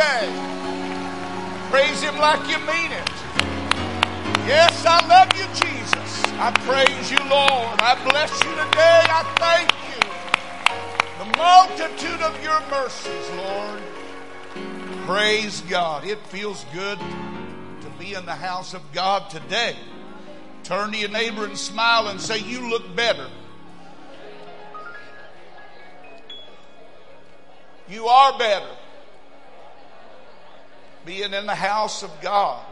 Praise Him like you mean it. Yes, I love you, Jesus. I praise you, Lord. I bless you today. I thank you. The multitude of your mercies, Lord. Praise God. It feels good to be in the house of God today. Turn to your neighbor and smile and say, You look better. You are better being in the house of God.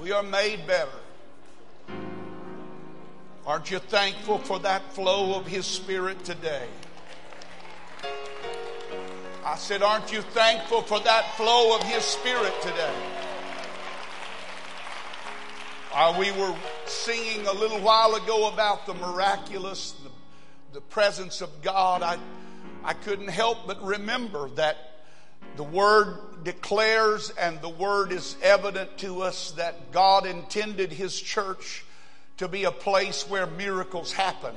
We are made better. Aren't you thankful for that flow of His Spirit today? I said, Aren't you thankful for that flow of His Spirit today? Uh, we were singing a little while ago about the miraculous, the, the presence of God. I, I couldn't help but remember that the Word declares and the Word is evident to us that God intended His church to be a place where miracles happen.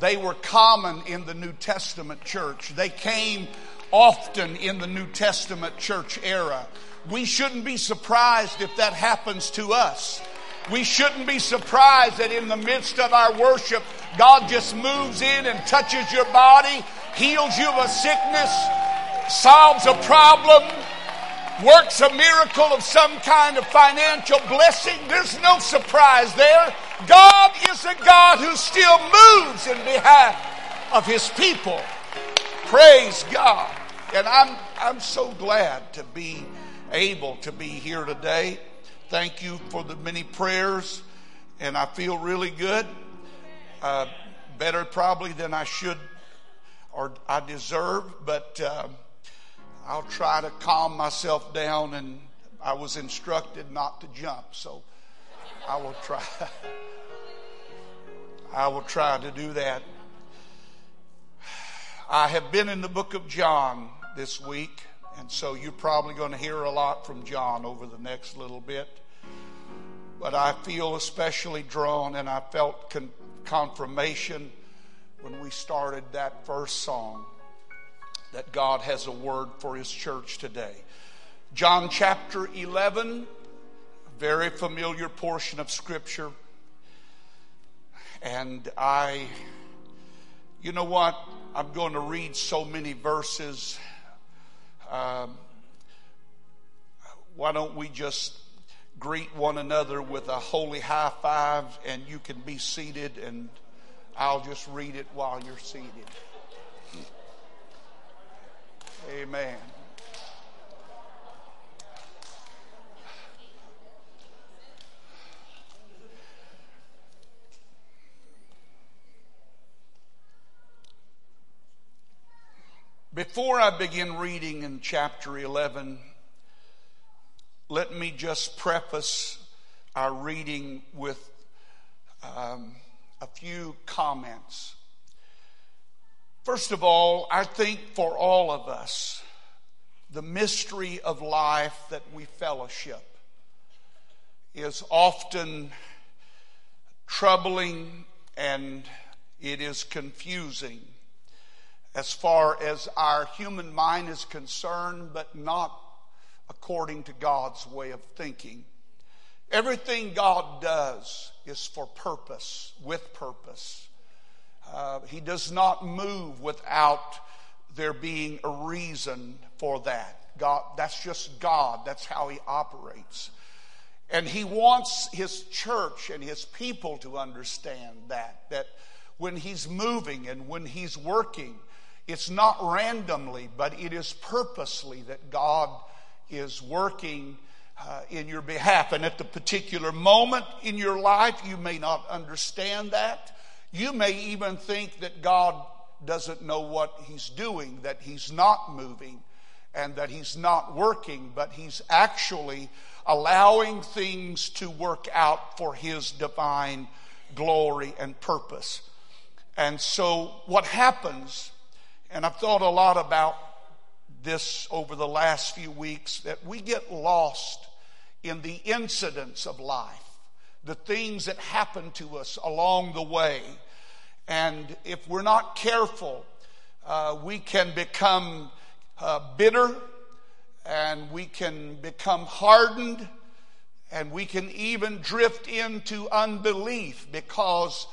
They were common in the New Testament church. They came often in the New Testament church era. We shouldn't be surprised if that happens to us. We shouldn't be surprised that in the midst of our worship, God just moves in and touches your body heals you of a sickness, solves a problem, works a miracle of some kind of financial blessing. There's no surprise there. God is a God who still moves in behalf of his people. Praise God. And I'm, I'm so glad to be able to be here today. Thank you for the many prayers, and I feel really good. Uh, better probably than I should or I deserve, but uh, I'll try to calm myself down. And I was instructed not to jump, so I will try. I will try to do that. I have been in the book of John this week, and so you're probably going to hear a lot from John over the next little bit. But I feel especially drawn, and I felt con- confirmation when we started that first song that God has a word for His church today. John chapter 11, very familiar portion of Scripture. And I, you know what? I'm going to read so many verses. Um, why don't we just greet one another with a holy high five and you can be seated and I'll just read it while you're seated. Amen. Before I begin reading in chapter 11, let me just preface our reading with um, a few comments. First of all, I think for all of us, the mystery of life that we fellowship is often troubling and it is confusing as far as our human mind is concerned, but not according to God's way of thinking. Everything God does is for purpose, with purpose. Uh, he does not move without there being a reason for that. God, that's just God. That's how He operates. And He wants His church and His people to understand that, that when He's moving and when He's working, it's not randomly, but it is purposely that God is working uh, in your behalf. And at the particular moment in your life, you may not understand that. You may even think that God doesn't know what He's doing, that He's not moving, and that He's not working, but He's actually allowing things to work out for His divine glory and purpose. And so, what happens, and I've thought a lot about this over the last few weeks that we get lost in the incidents of life, the things that happen to us along the way. And if we're not careful, uh, we can become uh, bitter and we can become hardened and we can even drift into unbelief because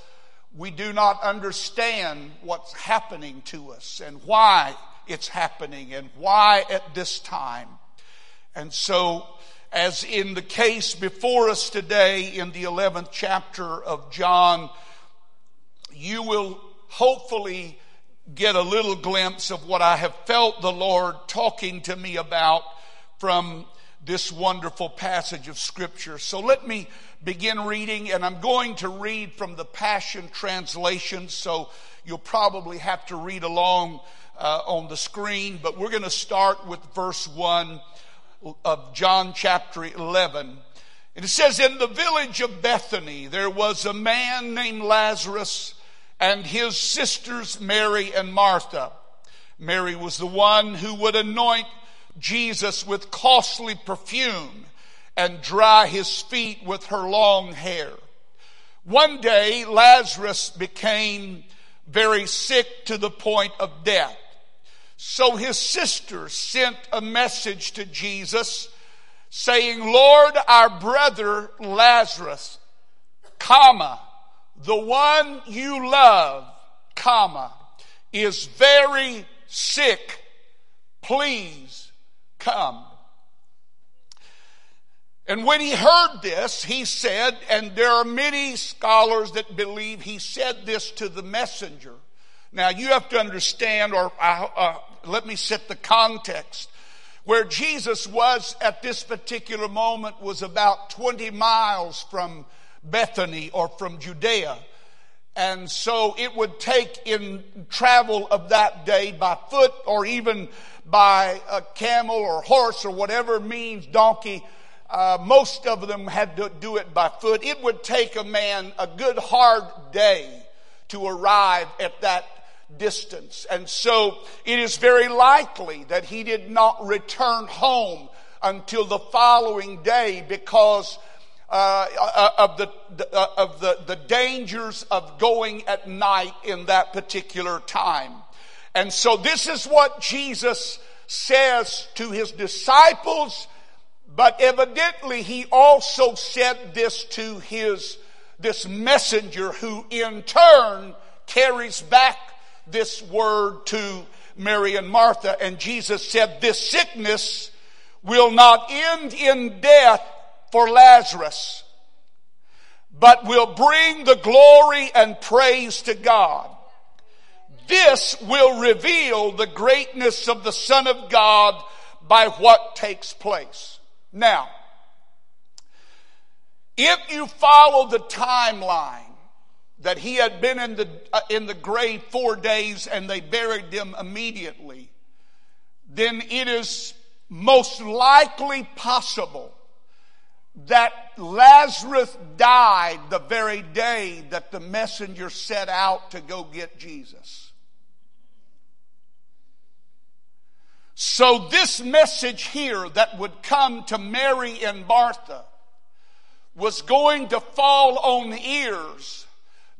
we do not understand what's happening to us and why it's happening and why at this time. And so, as in the case before us today in the 11th chapter of John, you will hopefully get a little glimpse of what I have felt the Lord talking to me about from this wonderful passage of Scripture. So let me begin reading, and I'm going to read from the Passion Translation, so you'll probably have to read along uh, on the screen, but we're going to start with verse 1 of John chapter 11. And it says, In the village of Bethany, there was a man named Lazarus and his sisters Mary and Martha. Mary was the one who would anoint Jesus with costly perfume and dry his feet with her long hair. One day, Lazarus became very sick to the point of death. So his sister sent a message to Jesus saying, Lord, our brother Lazarus, comma, the one you love, comma, is very sick. Please come. And when he heard this, he said, and there are many scholars that believe he said this to the messenger. Now you have to understand, or uh, uh, let me set the context. Where Jesus was at this particular moment was about 20 miles from Bethany or from Judea. And so it would take in travel of that day by foot or even by a camel or horse or whatever means, donkey. Uh, most of them had to do it by foot. It would take a man a good hard day to arrive at that distance. And so it is very likely that he did not return home until the following day because uh, uh, of, the, uh, of the, the dangers of going at night in that particular time. And so this is what Jesus says to his disciples, but evidently he also said this to his, this messenger who in turn carries back this word to Mary and Martha. And Jesus said, this sickness will not end in death for Lazarus, but will bring the glory and praise to God. This will reveal the greatness of the Son of God by what takes place. Now, if you follow the timeline that he had been in the, uh, in the grave four days and they buried him immediately, then it is most likely possible that Lazarus died the very day that the messenger set out to go get Jesus. So this message here that would come to Mary and Martha was going to fall on ears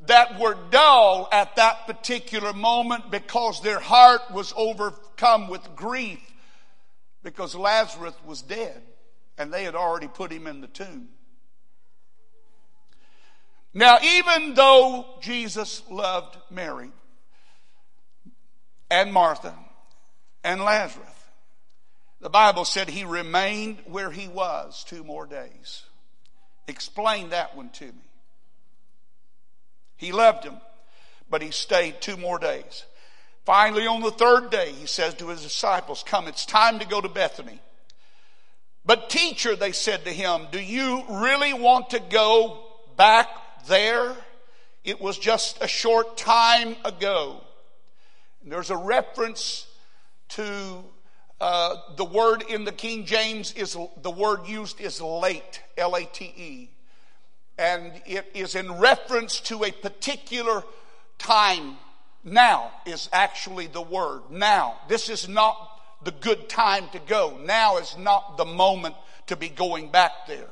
that were dull at that particular moment because their heart was overcome with grief because Lazarus was dead and they had already put him in the tomb. Now, even though Jesus loved Mary and Martha and Lazarus, the Bible said he remained where he was two more days. Explain that one to me. He loved him, but he stayed two more days. Finally, on the third day, he says to his disciples, Come, it's time to go to Bethany but teacher, they said to him, do you really want to go back there? It was just a short time ago. And there's a reference to uh, the word in the King James is the word used is late, L-A-T-E, and it is in reference to a particular time. Now is actually the word. Now, this is not the good time to go. Now is not the moment to be going back there.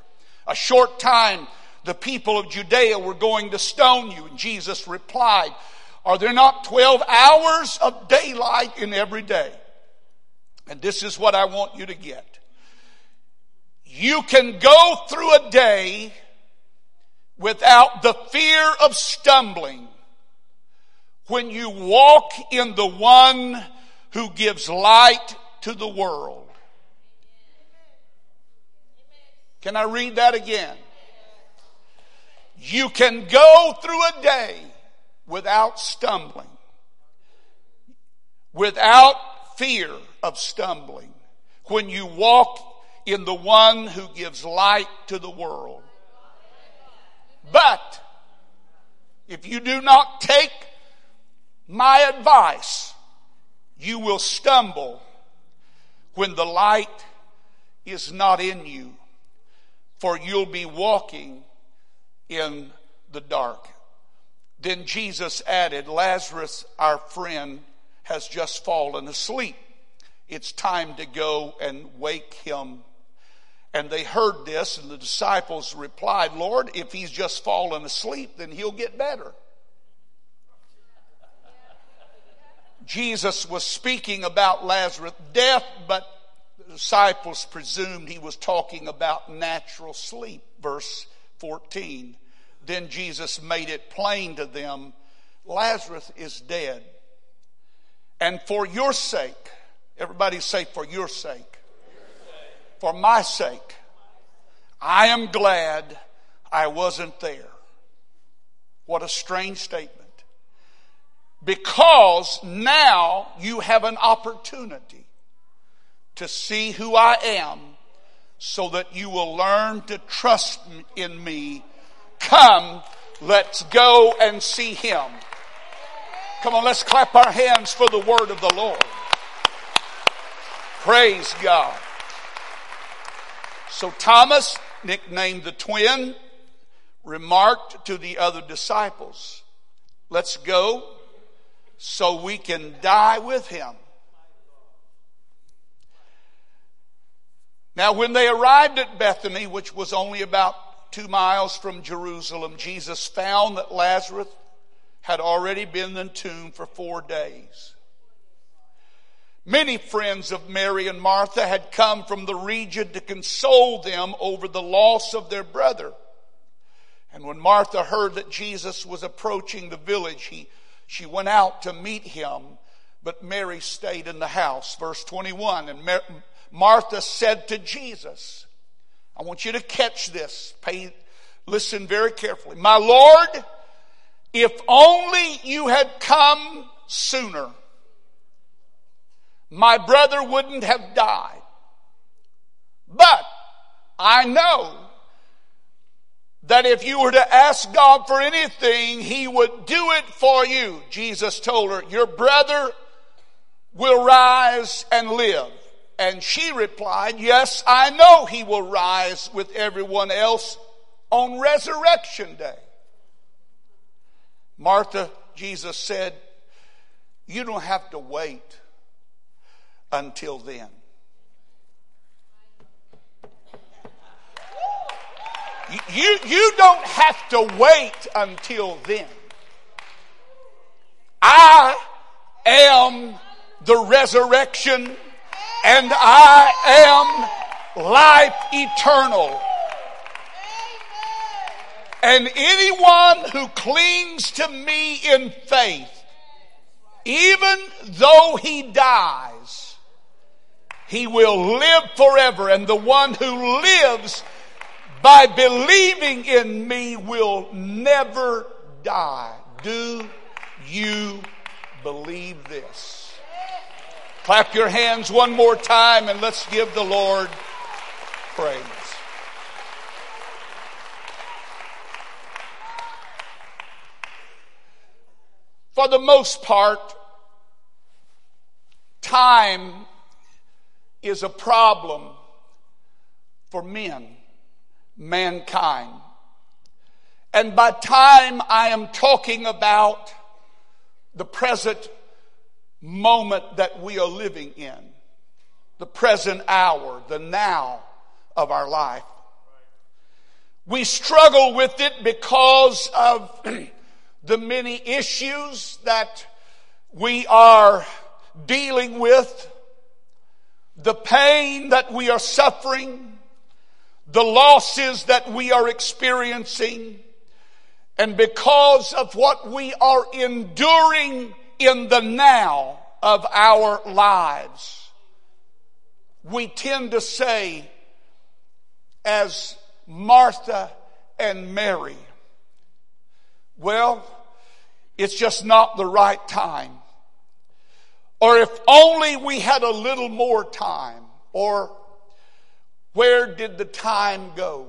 A short time, the people of Judea were going to stone you. And Jesus replied, Are there not 12 hours of daylight in every day? And this is what I want you to get. You can go through a day without the fear of stumbling when you walk in the one who gives light to the world. Can I read that again? You can go through a day without stumbling, without fear of stumbling, when you walk in the one who gives light to the world. But if you do not take my advice, you will stumble when the light is not in you, for you'll be walking in the dark. Then Jesus added, Lazarus, our friend, has just fallen asleep. It's time to go and wake him. And they heard this, and the disciples replied, Lord, if he's just fallen asleep, then he'll get better. Jesus was speaking about Lazarus' death, but the disciples presumed he was talking about natural sleep. Verse 14. Then Jesus made it plain to them Lazarus is dead. And for your sake, everybody say, for your sake, for my sake, I am glad I wasn't there. What a strange statement. Because now you have an opportunity to see who I am so that you will learn to trust in me Come, let's go and see him. Come on, let's clap our hands for the word of the Lord. Praise God. So Thomas, nicknamed the twin, remarked to the other disciples, Let's go so we can die with him. Now, when they arrived at Bethany, which was only about two miles from Jerusalem, Jesus found that Lazarus had already been in the tomb for four days. Many friends of Mary and Martha had come from the region to console them over the loss of their brother. And when Martha heard that Jesus was approaching the village, he, she went out to meet him, but Mary stayed in the house. Verse 21 And Mar- Martha said to Jesus, I want you to catch this. Pay, listen very carefully. My Lord, if only you had come sooner, my brother wouldn't have died. But I know that if you were to ask God for anything, He would do it for you. Jesus told her, Your brother will rise and live. And she replied, Yes, I know he will rise with everyone else on resurrection day. Martha, Jesus said, You don't have to wait until then. You, you don't have to wait until then. I am the resurrection and I am life eternal. And anyone who clings to me in faith, even though he dies, he will live forever. And the one who lives by believing in me will never die. Do you believe this? Clap your hands one more time and let's give the Lord praise. For the most part, time is a problem for men, mankind. And by time, I am talking about the present moment that we are living in, the present hour, the now of our life. We struggle with it because of the many issues that we are dealing with. The pain that we are suffering, the losses that we are experiencing, and because of what we are enduring in the now of our lives, we tend to say, as Martha and Mary, well, it's just not the right time. Or if only we had a little more time. Or where did the time go?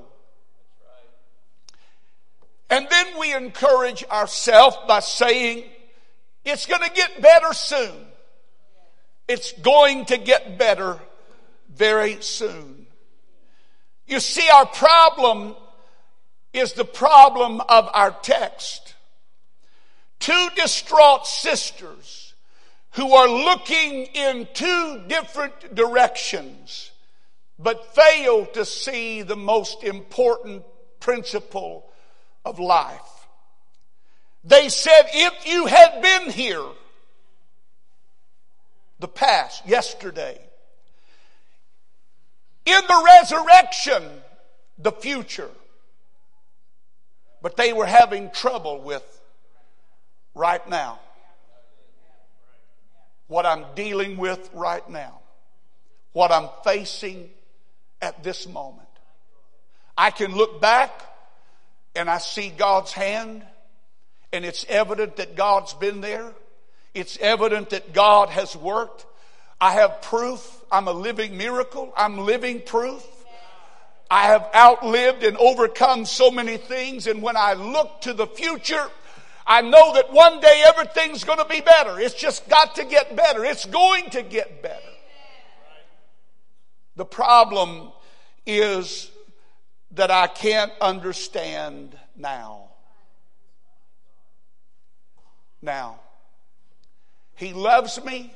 And then we encourage ourselves by saying, it's going to get better soon. It's going to get better very soon. You see, our problem is the problem of our text. Two distraught sisters who are looking in two different directions, but fail to see the most important principle of life. They said, if you had been here, the past, yesterday, in the resurrection, the future. But they were having trouble with right now. What I'm dealing with right now. What I'm facing at this moment. I can look back and I see God's hand and it's evident that God's been there. It's evident that God has worked. I have proof. I'm a living miracle. I'm living proof. I have outlived and overcome so many things. And when I look to the future, I know that one day everything's going to be better. It's just got to get better. It's going to get better. The problem is that I can't understand now. Now, He loves me,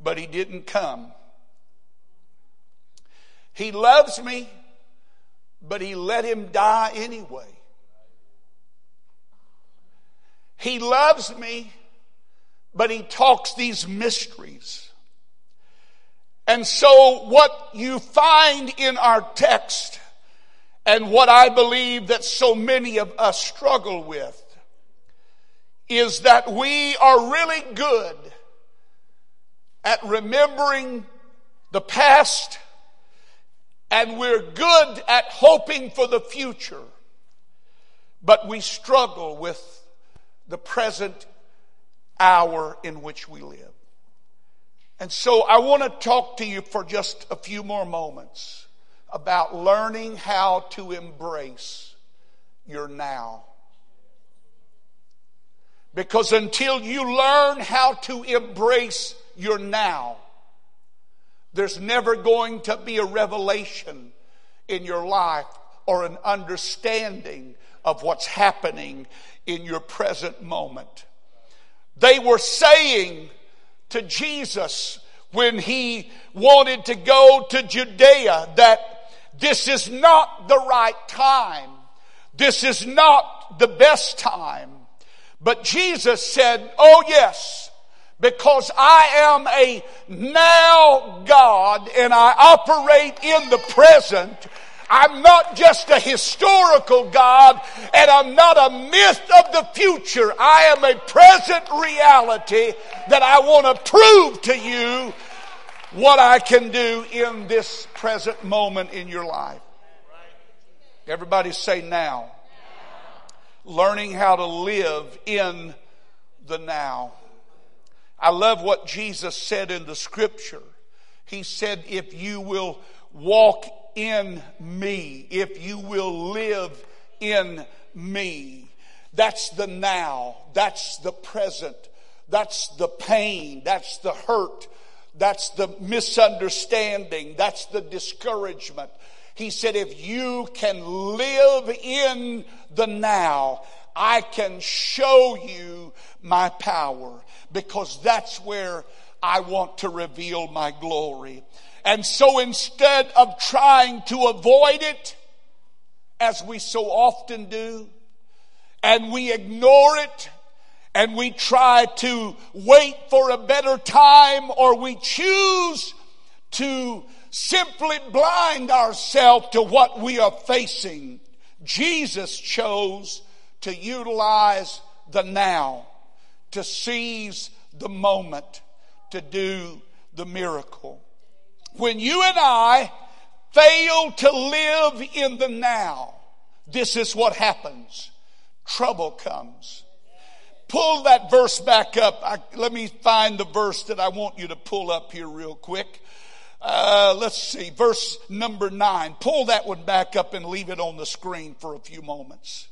but He didn't come. He loves me, but He let Him die anyway. He loves me, but He talks these mysteries. And so, what you find in our text, and what I believe that so many of us struggle with, is that we are really good at remembering the past and we're good at hoping for the future, but we struggle with the present hour in which we live. And so I want to talk to you for just a few more moments about learning how to embrace your now. Because until you learn how to embrace your now, there's never going to be a revelation in your life or an understanding of what's happening in your present moment. They were saying to Jesus when he wanted to go to Judea that this is not the right time. This is not the best time. But Jesus said, Oh yes, because I am a now God and I operate in the present. I'm not just a historical God and I'm not a myth of the future. I am a present reality that I want to prove to you what I can do in this present moment in your life. Everybody say now learning how to live in the now. I love what Jesus said in the scripture. He said, if you will walk in me, if you will live in me, that's the now, that's the present, that's the pain, that's the hurt, that's the misunderstanding, that's the discouragement, he said, if you can live in the now, I can show you my power because that's where I want to reveal my glory. And so instead of trying to avoid it, as we so often do, and we ignore it, and we try to wait for a better time, or we choose to simply blind ourselves to what we are facing. Jesus chose to utilize the now, to seize the moment, to do the miracle. When you and I fail to live in the now, this is what happens. Trouble comes. Pull that verse back up. I, let me find the verse that I want you to pull up here real quick. Uh, let's see, verse number nine. Pull that one back up and leave it on the screen for a few moments.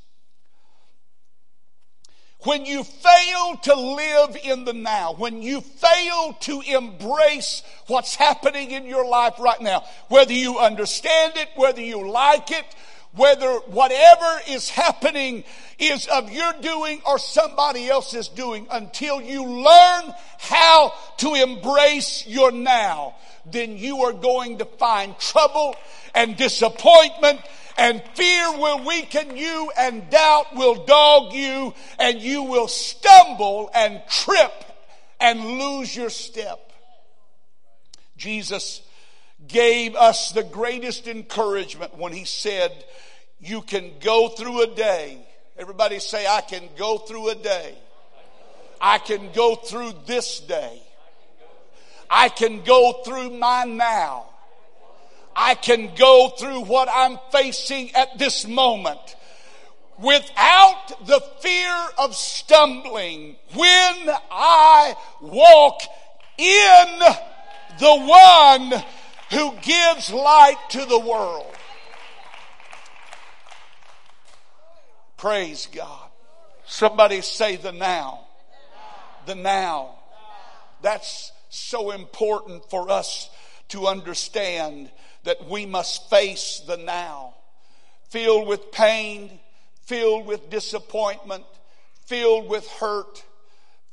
When you fail to live in the now, when you fail to embrace what's happening in your life right now, whether you understand it, whether you like it, whether whatever is happening is of your doing or somebody else's doing, until you learn how to embrace your now, then you are going to find trouble and disappointment and fear will weaken you and doubt will dog you and you will stumble and trip and lose your step. Jesus gave us the greatest encouragement when he said, you can go through a day. Everybody say, I can go through a day. I can go through this day. I can go through my now. I can go through what I'm facing at this moment without the fear of stumbling when I walk in the one who gives light to the world. Praise God. Somebody say the now. The now. That's so important for us to understand that we must face the now. Filled with pain, filled with disappointment, filled with hurt,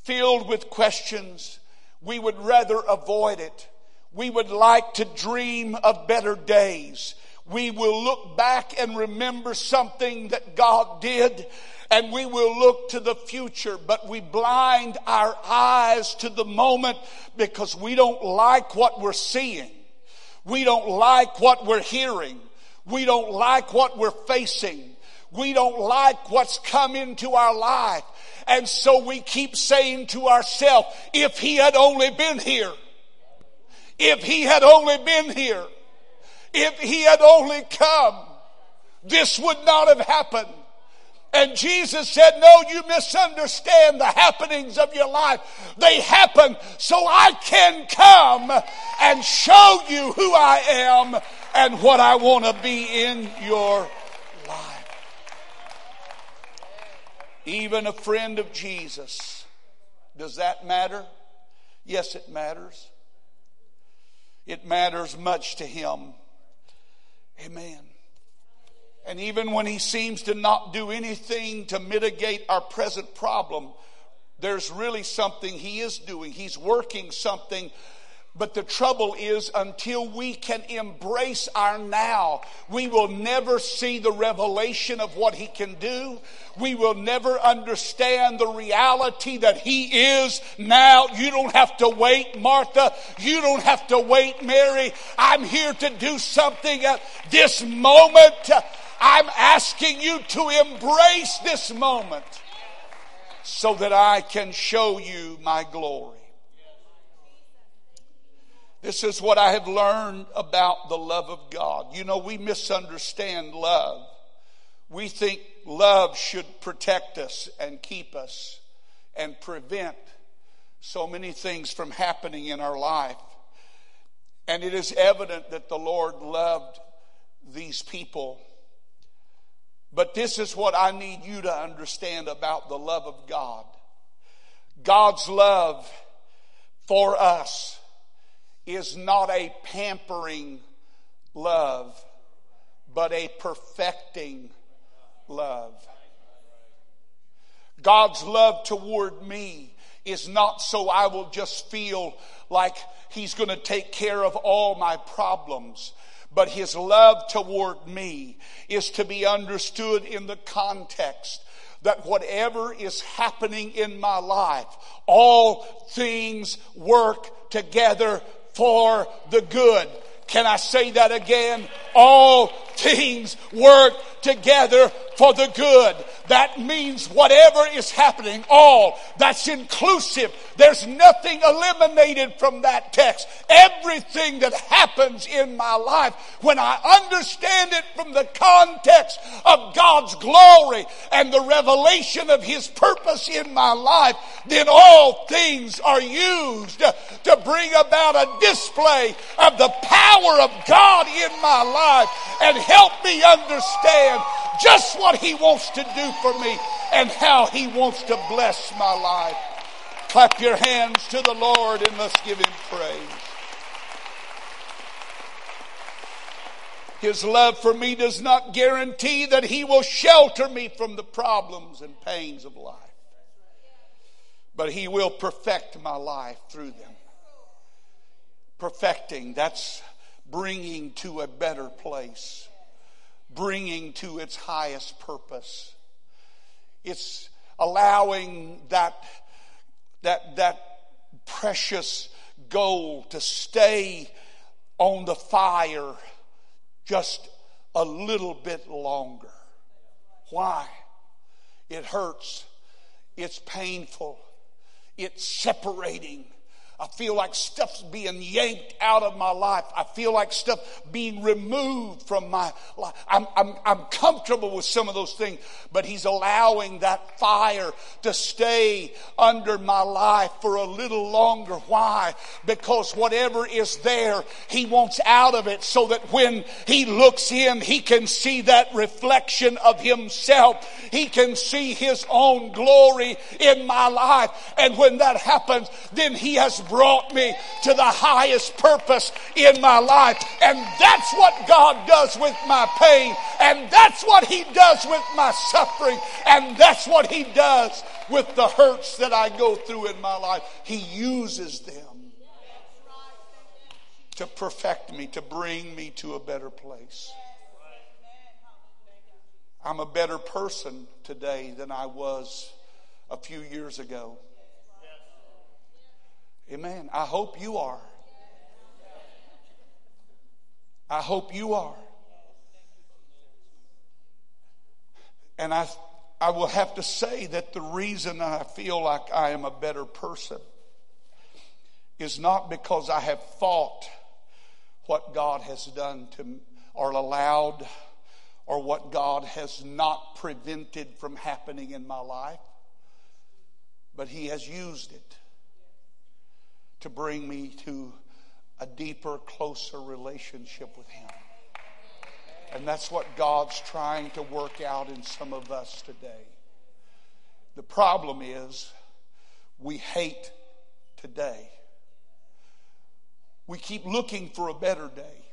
filled with questions. We would rather avoid it. We would like to dream of better days. We will look back and remember something that God did and we will look to the future, but we blind our eyes to the moment because we don't like what we're seeing. We don't like what we're hearing. We don't like what we're facing. We don't like what's come into our life. And so we keep saying to ourselves, if he had only been here, if he had only been here, if he had only come, this would not have happened. And Jesus said, No, you misunderstand the happenings of your life. They happen so I can come and show you who I am and what I want to be in your life. Even a friend of Jesus. Does that matter? Yes, it matters. It matters much to him. Amen. And even when he seems to not do anything to mitigate our present problem, there's really something he is doing. He's working something. But the trouble is, until we can embrace our now, we will never see the revelation of what he can do. We will never understand the reality that he is now. You don't have to wait, Martha. You don't have to wait, Mary. I'm here to do something at this moment. I'm asking you to embrace this moment so that I can show you my glory. This is what I have learned about the love of God. You know, we misunderstand love. We think love should protect us and keep us and prevent so many things from happening in our life. And it is evident that the Lord loved these people but this is what I need you to understand about the love of God. God's love for us is not a pampering love, but a perfecting love. God's love toward me is not so I will just feel like He's going to take care of all my problems. But his love toward me is to be understood in the context that whatever is happening in my life, all things work together for the good. Can I say that again? All things work together for the good. That means whatever is happening, all, that's inclusive. There's nothing eliminated from that text. Everything that happens in my life, when I understand it from the context of God's glory and the revelation of His purpose in my life, then all things are used to bring about a display of the power of God in my life and help me understand just what He wants to do for me and how He wants to bless my life. Clap your hands to the Lord and let's give Him praise. His love for me does not guarantee that He will shelter me from the problems and pains of life, but He will perfect my life through them. Perfecting, that's bringing to a better place bringing to its highest purpose. It's allowing that, that, that precious gold to stay on the fire just a little bit longer. Why? It hurts. It's painful. It's separating. I feel like stuff's being yanked out of my life. I feel like stuff being removed from my life. I'm, I'm, I'm comfortable with some of those things, but He's allowing that fire to stay under my life for a little longer. Why? Because whatever is there, He wants out of it so that when He looks in, He can see that reflection of Himself. He can see His own glory in my life. And when that happens, then He has brought me to the highest purpose in my life. And that's what God does with my pain. And that's what He does with my suffering. And that's what He does with the hurts that I go through in my life. He uses them to perfect me, to bring me to a better place. I'm a better person today than I was a few years ago. Amen. I hope you are. I hope you are. And I, I will have to say that the reason I feel like I am a better person is not because I have fought what God has done to or allowed or what God has not prevented from happening in my life, but He has used it to bring me to a deeper, closer relationship with Him. And that's what God's trying to work out in some of us today. The problem is we hate today. We keep looking for a better day.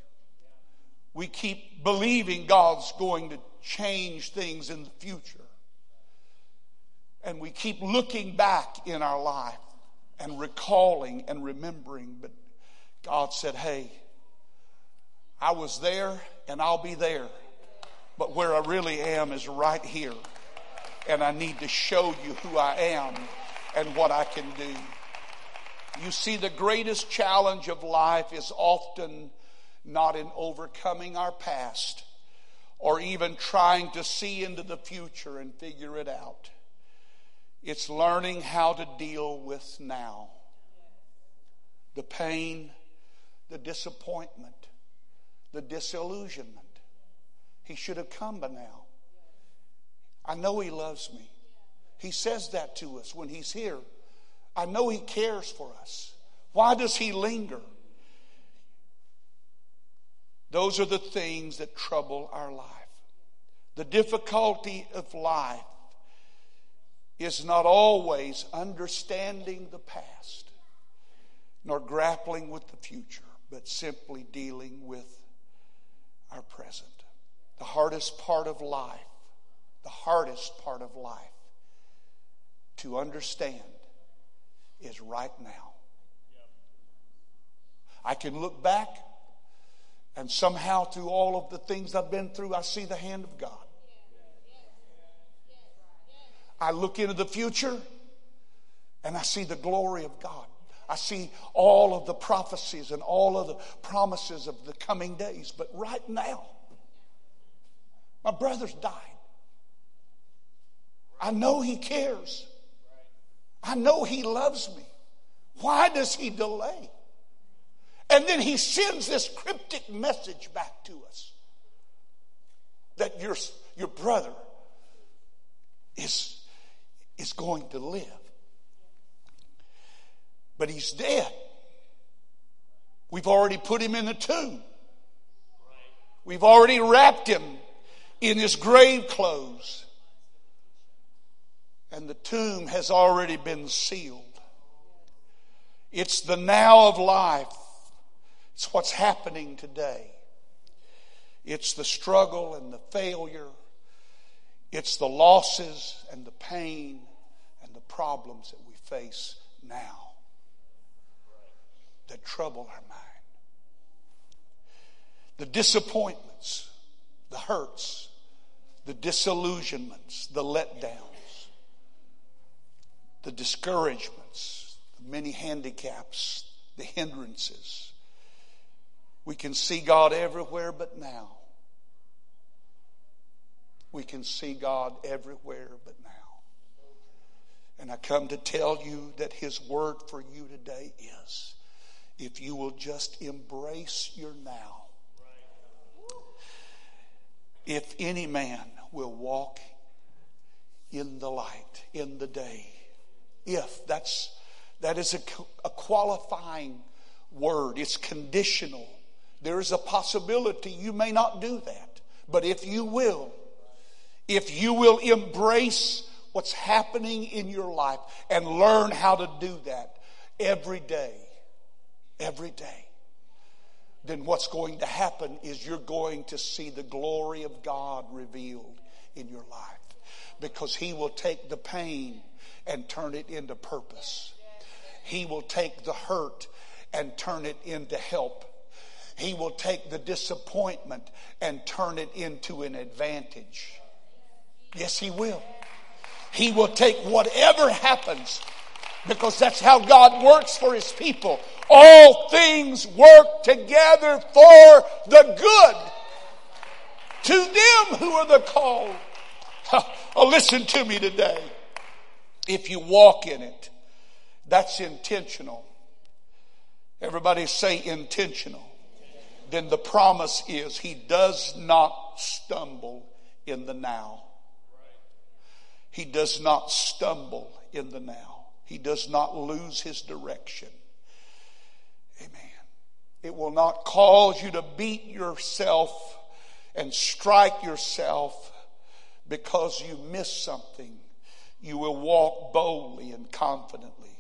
We keep believing God's going to change things in the future. And we keep looking back in our life and recalling and remembering. But God said, Hey, I was there and I'll be there. But where I really am is right here. And I need to show you who I am and what I can do. You see, the greatest challenge of life is often not in overcoming our past or even trying to see into the future and figure it out. It's learning how to deal with now. The pain, the disappointment, the disillusionment. He should have come by now. I know He loves me. He says that to us when He's here. I know He cares for us. Why does He linger? Those are the things that trouble our life. The difficulty of life is not always understanding the past nor grappling with the future, but simply dealing with our present. The hardest part of life, the hardest part of life to understand is right now. I can look back and somehow through all of the things I've been through, I see the hand of God. I look into the future and I see the glory of God. I see all of the prophecies and all of the promises of the coming days. But right now, my brother's died. I know he cares. I know he loves me. Why does he delay? And then he sends this cryptic message back to us that your, your brother is, is going to live. But he's dead. We've already put him in the tomb. We've already wrapped him in his grave clothes. And the tomb has already been sealed. It's the now of life. It's what's happening today. It's the struggle and the failure. It's the losses and the pain and the problems that we face now that trouble our mind. The disappointments, the hurts, the disillusionments, the letdowns, the discouragements, the many handicaps, the hindrances. We can see God everywhere but now. We can see God everywhere but now. And I come to tell you that His word for you today is if you will just embrace your now. If any man will walk in the light, in the day, if that's that is a, a qualifying word, it's conditional. There is a possibility you may not do that, but if you will, if you will embrace what's happening in your life and learn how to do that every day, every day, then what's going to happen is you're going to see the glory of God revealed in your life because He will take the pain and turn it into purpose. He will take the hurt and turn it into help. He will take the disappointment and turn it into an advantage. Yes, He will. He will take whatever happens because that's how God works for His people. All things work together for the good to them who are the called. Oh, listen to me today. If you walk in it, that's intentional. Everybody say intentional. Then the promise is He does not stumble in the now. He does not stumble in the now. He does not lose his direction. Amen. It will not cause you to beat yourself and strike yourself because you missed something. You will walk boldly and confidently.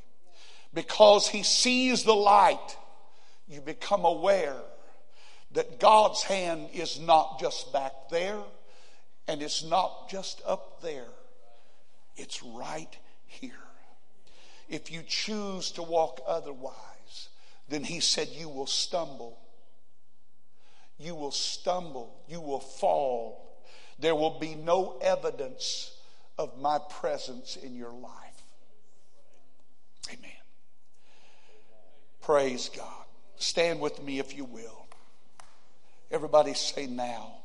Because he sees the light, you become aware that God's hand is not just back there and it's not just up there it's right here. If you choose to walk otherwise, then he said you will stumble. You will stumble. You will fall. There will be no evidence of my presence in your life. Amen. Praise God. Stand with me if you will. Everybody say now.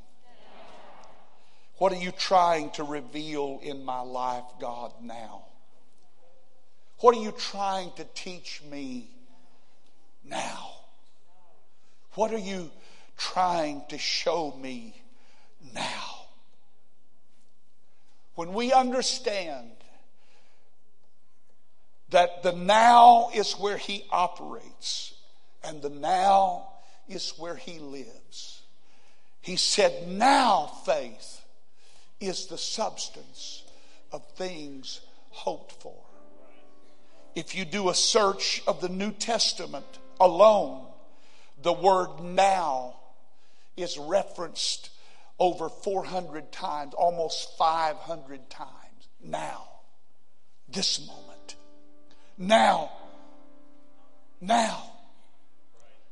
What are you trying to reveal in my life, God, now? What are you trying to teach me now? What are you trying to show me now? When we understand that the now is where He operates and the now is where He lives, He said, Now faith is the substance of things hoped for. If you do a search of the New Testament alone, the word now is referenced over 400 times, almost 500 times. Now, this moment. Now, now,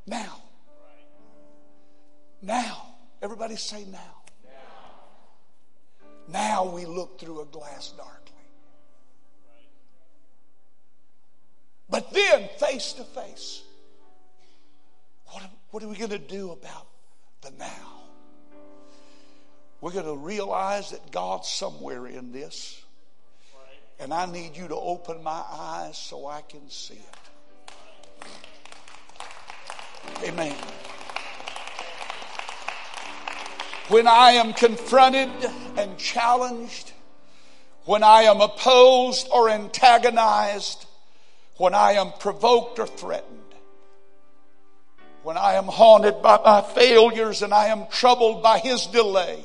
now, now. Everybody say now. Now we look through a glass darkly. But then, face to face, what, what are we going to do about the now? We're going to realize that God's somewhere in this. And I need you to open my eyes so I can see it. Amen. When I am confronted and challenged, when I am opposed or antagonized, when I am provoked or threatened, when I am haunted by my failures and I am troubled by his delay,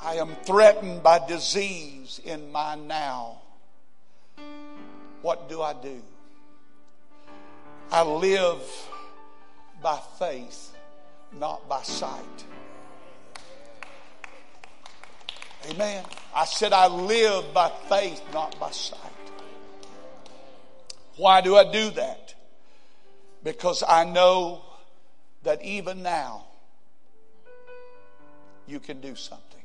I am threatened by disease in my now. What do I do? I live by faith, not by sight. Amen. I said, I live by faith, not by sight. Why do I do that? Because I know that even now, you can do something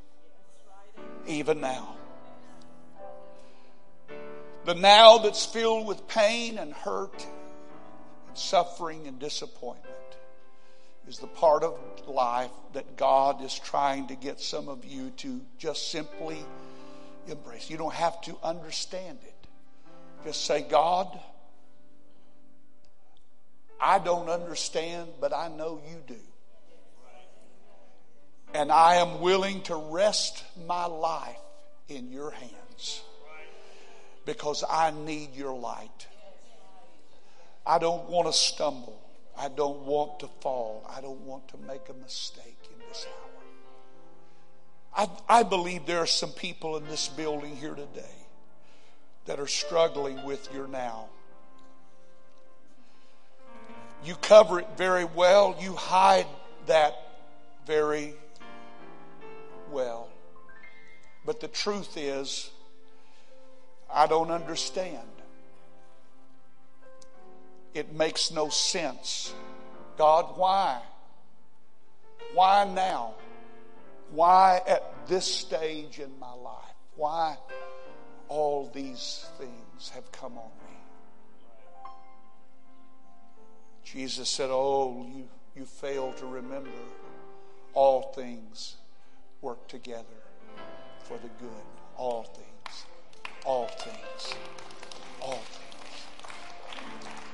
even now. The now that's filled with pain and hurt and suffering and disappointment is the part of life that God is trying to get some of you to just simply embrace. You don't have to understand it. Just say, God, I don't understand, but I know you do. And I am willing to rest my life in your hands because I need your light. I don't want to stumble. I don't want to fall. I don't want to make a mistake in this hour. I, I believe there are some people in this building here today that are struggling with your now. You cover it very well, you hide that very well. But the truth is, I don't understand. It makes no sense. God, why? Why now? Why at this stage in my life? Why all these things have come on me? Jesus said, Oh, you, you fail to remember all things work together for the good. All things. All things. All things.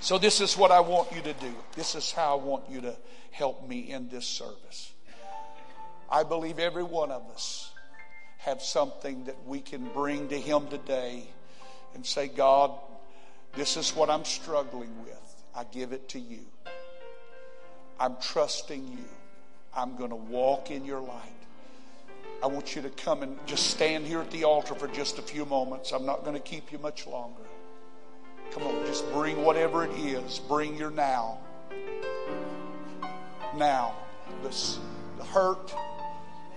So, this is what I want you to do. This is how I want you to help me in this service. I believe every one of us have something that we can bring to Him today and say, God, this is what I'm struggling with. I give it to you. I'm trusting you. I'm going to walk in your light. I want you to come and just stand here at the altar for just a few moments. I'm not going to keep you much longer. Come on, just bring whatever it is. Bring your now. Now. This, the hurt,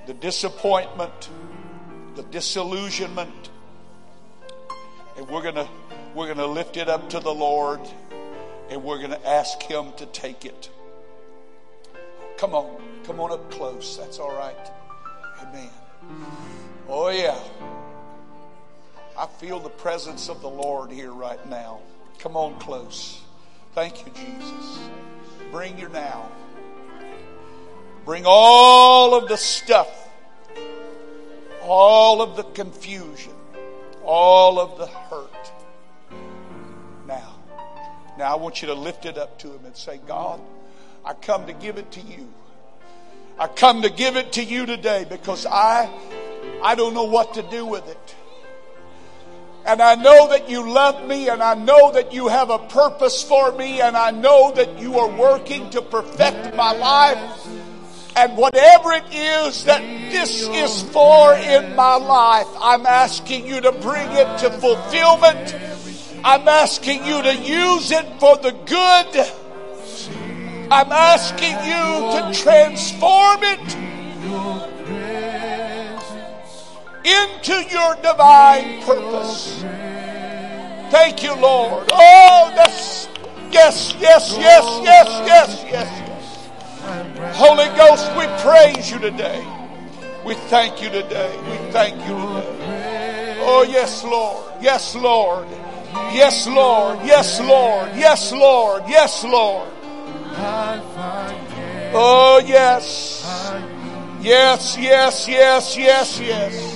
the disappointment, the disillusionment. And we're gonna we're gonna lift it up to the Lord and we're gonna ask Him to take it. Come on, come on up close. That's all right. Amen. Oh, yeah. I feel the presence of the Lord here right now. Come on close. Thank you, Jesus. Bring your now. Bring all of the stuff, all of the confusion, all of the hurt. Now, now I want you to lift it up to Him and say, God, I come to give it to you. I come to give it to you today because I, I don't know what to do with it. And I know that you love me and I know that you have a purpose for me and I know that you are working to perfect my life. And whatever it is that this is for in my life, I'm asking you to bring it to fulfillment. I'm asking you to use it for the good I'm asking you to transform it into your divine purpose. Thank you, Lord. Oh, that's, yes, yes, yes, yes, yes, yes, yes. Holy Ghost, we praise you today. We thank you today. We thank you today. Oh, yes, Lord. Yes, Lord. Yes, Lord. Yes, Lord. Yes, Lord. Yes, Lord. Oh, yes. Yes, yes, yes, yes, yes.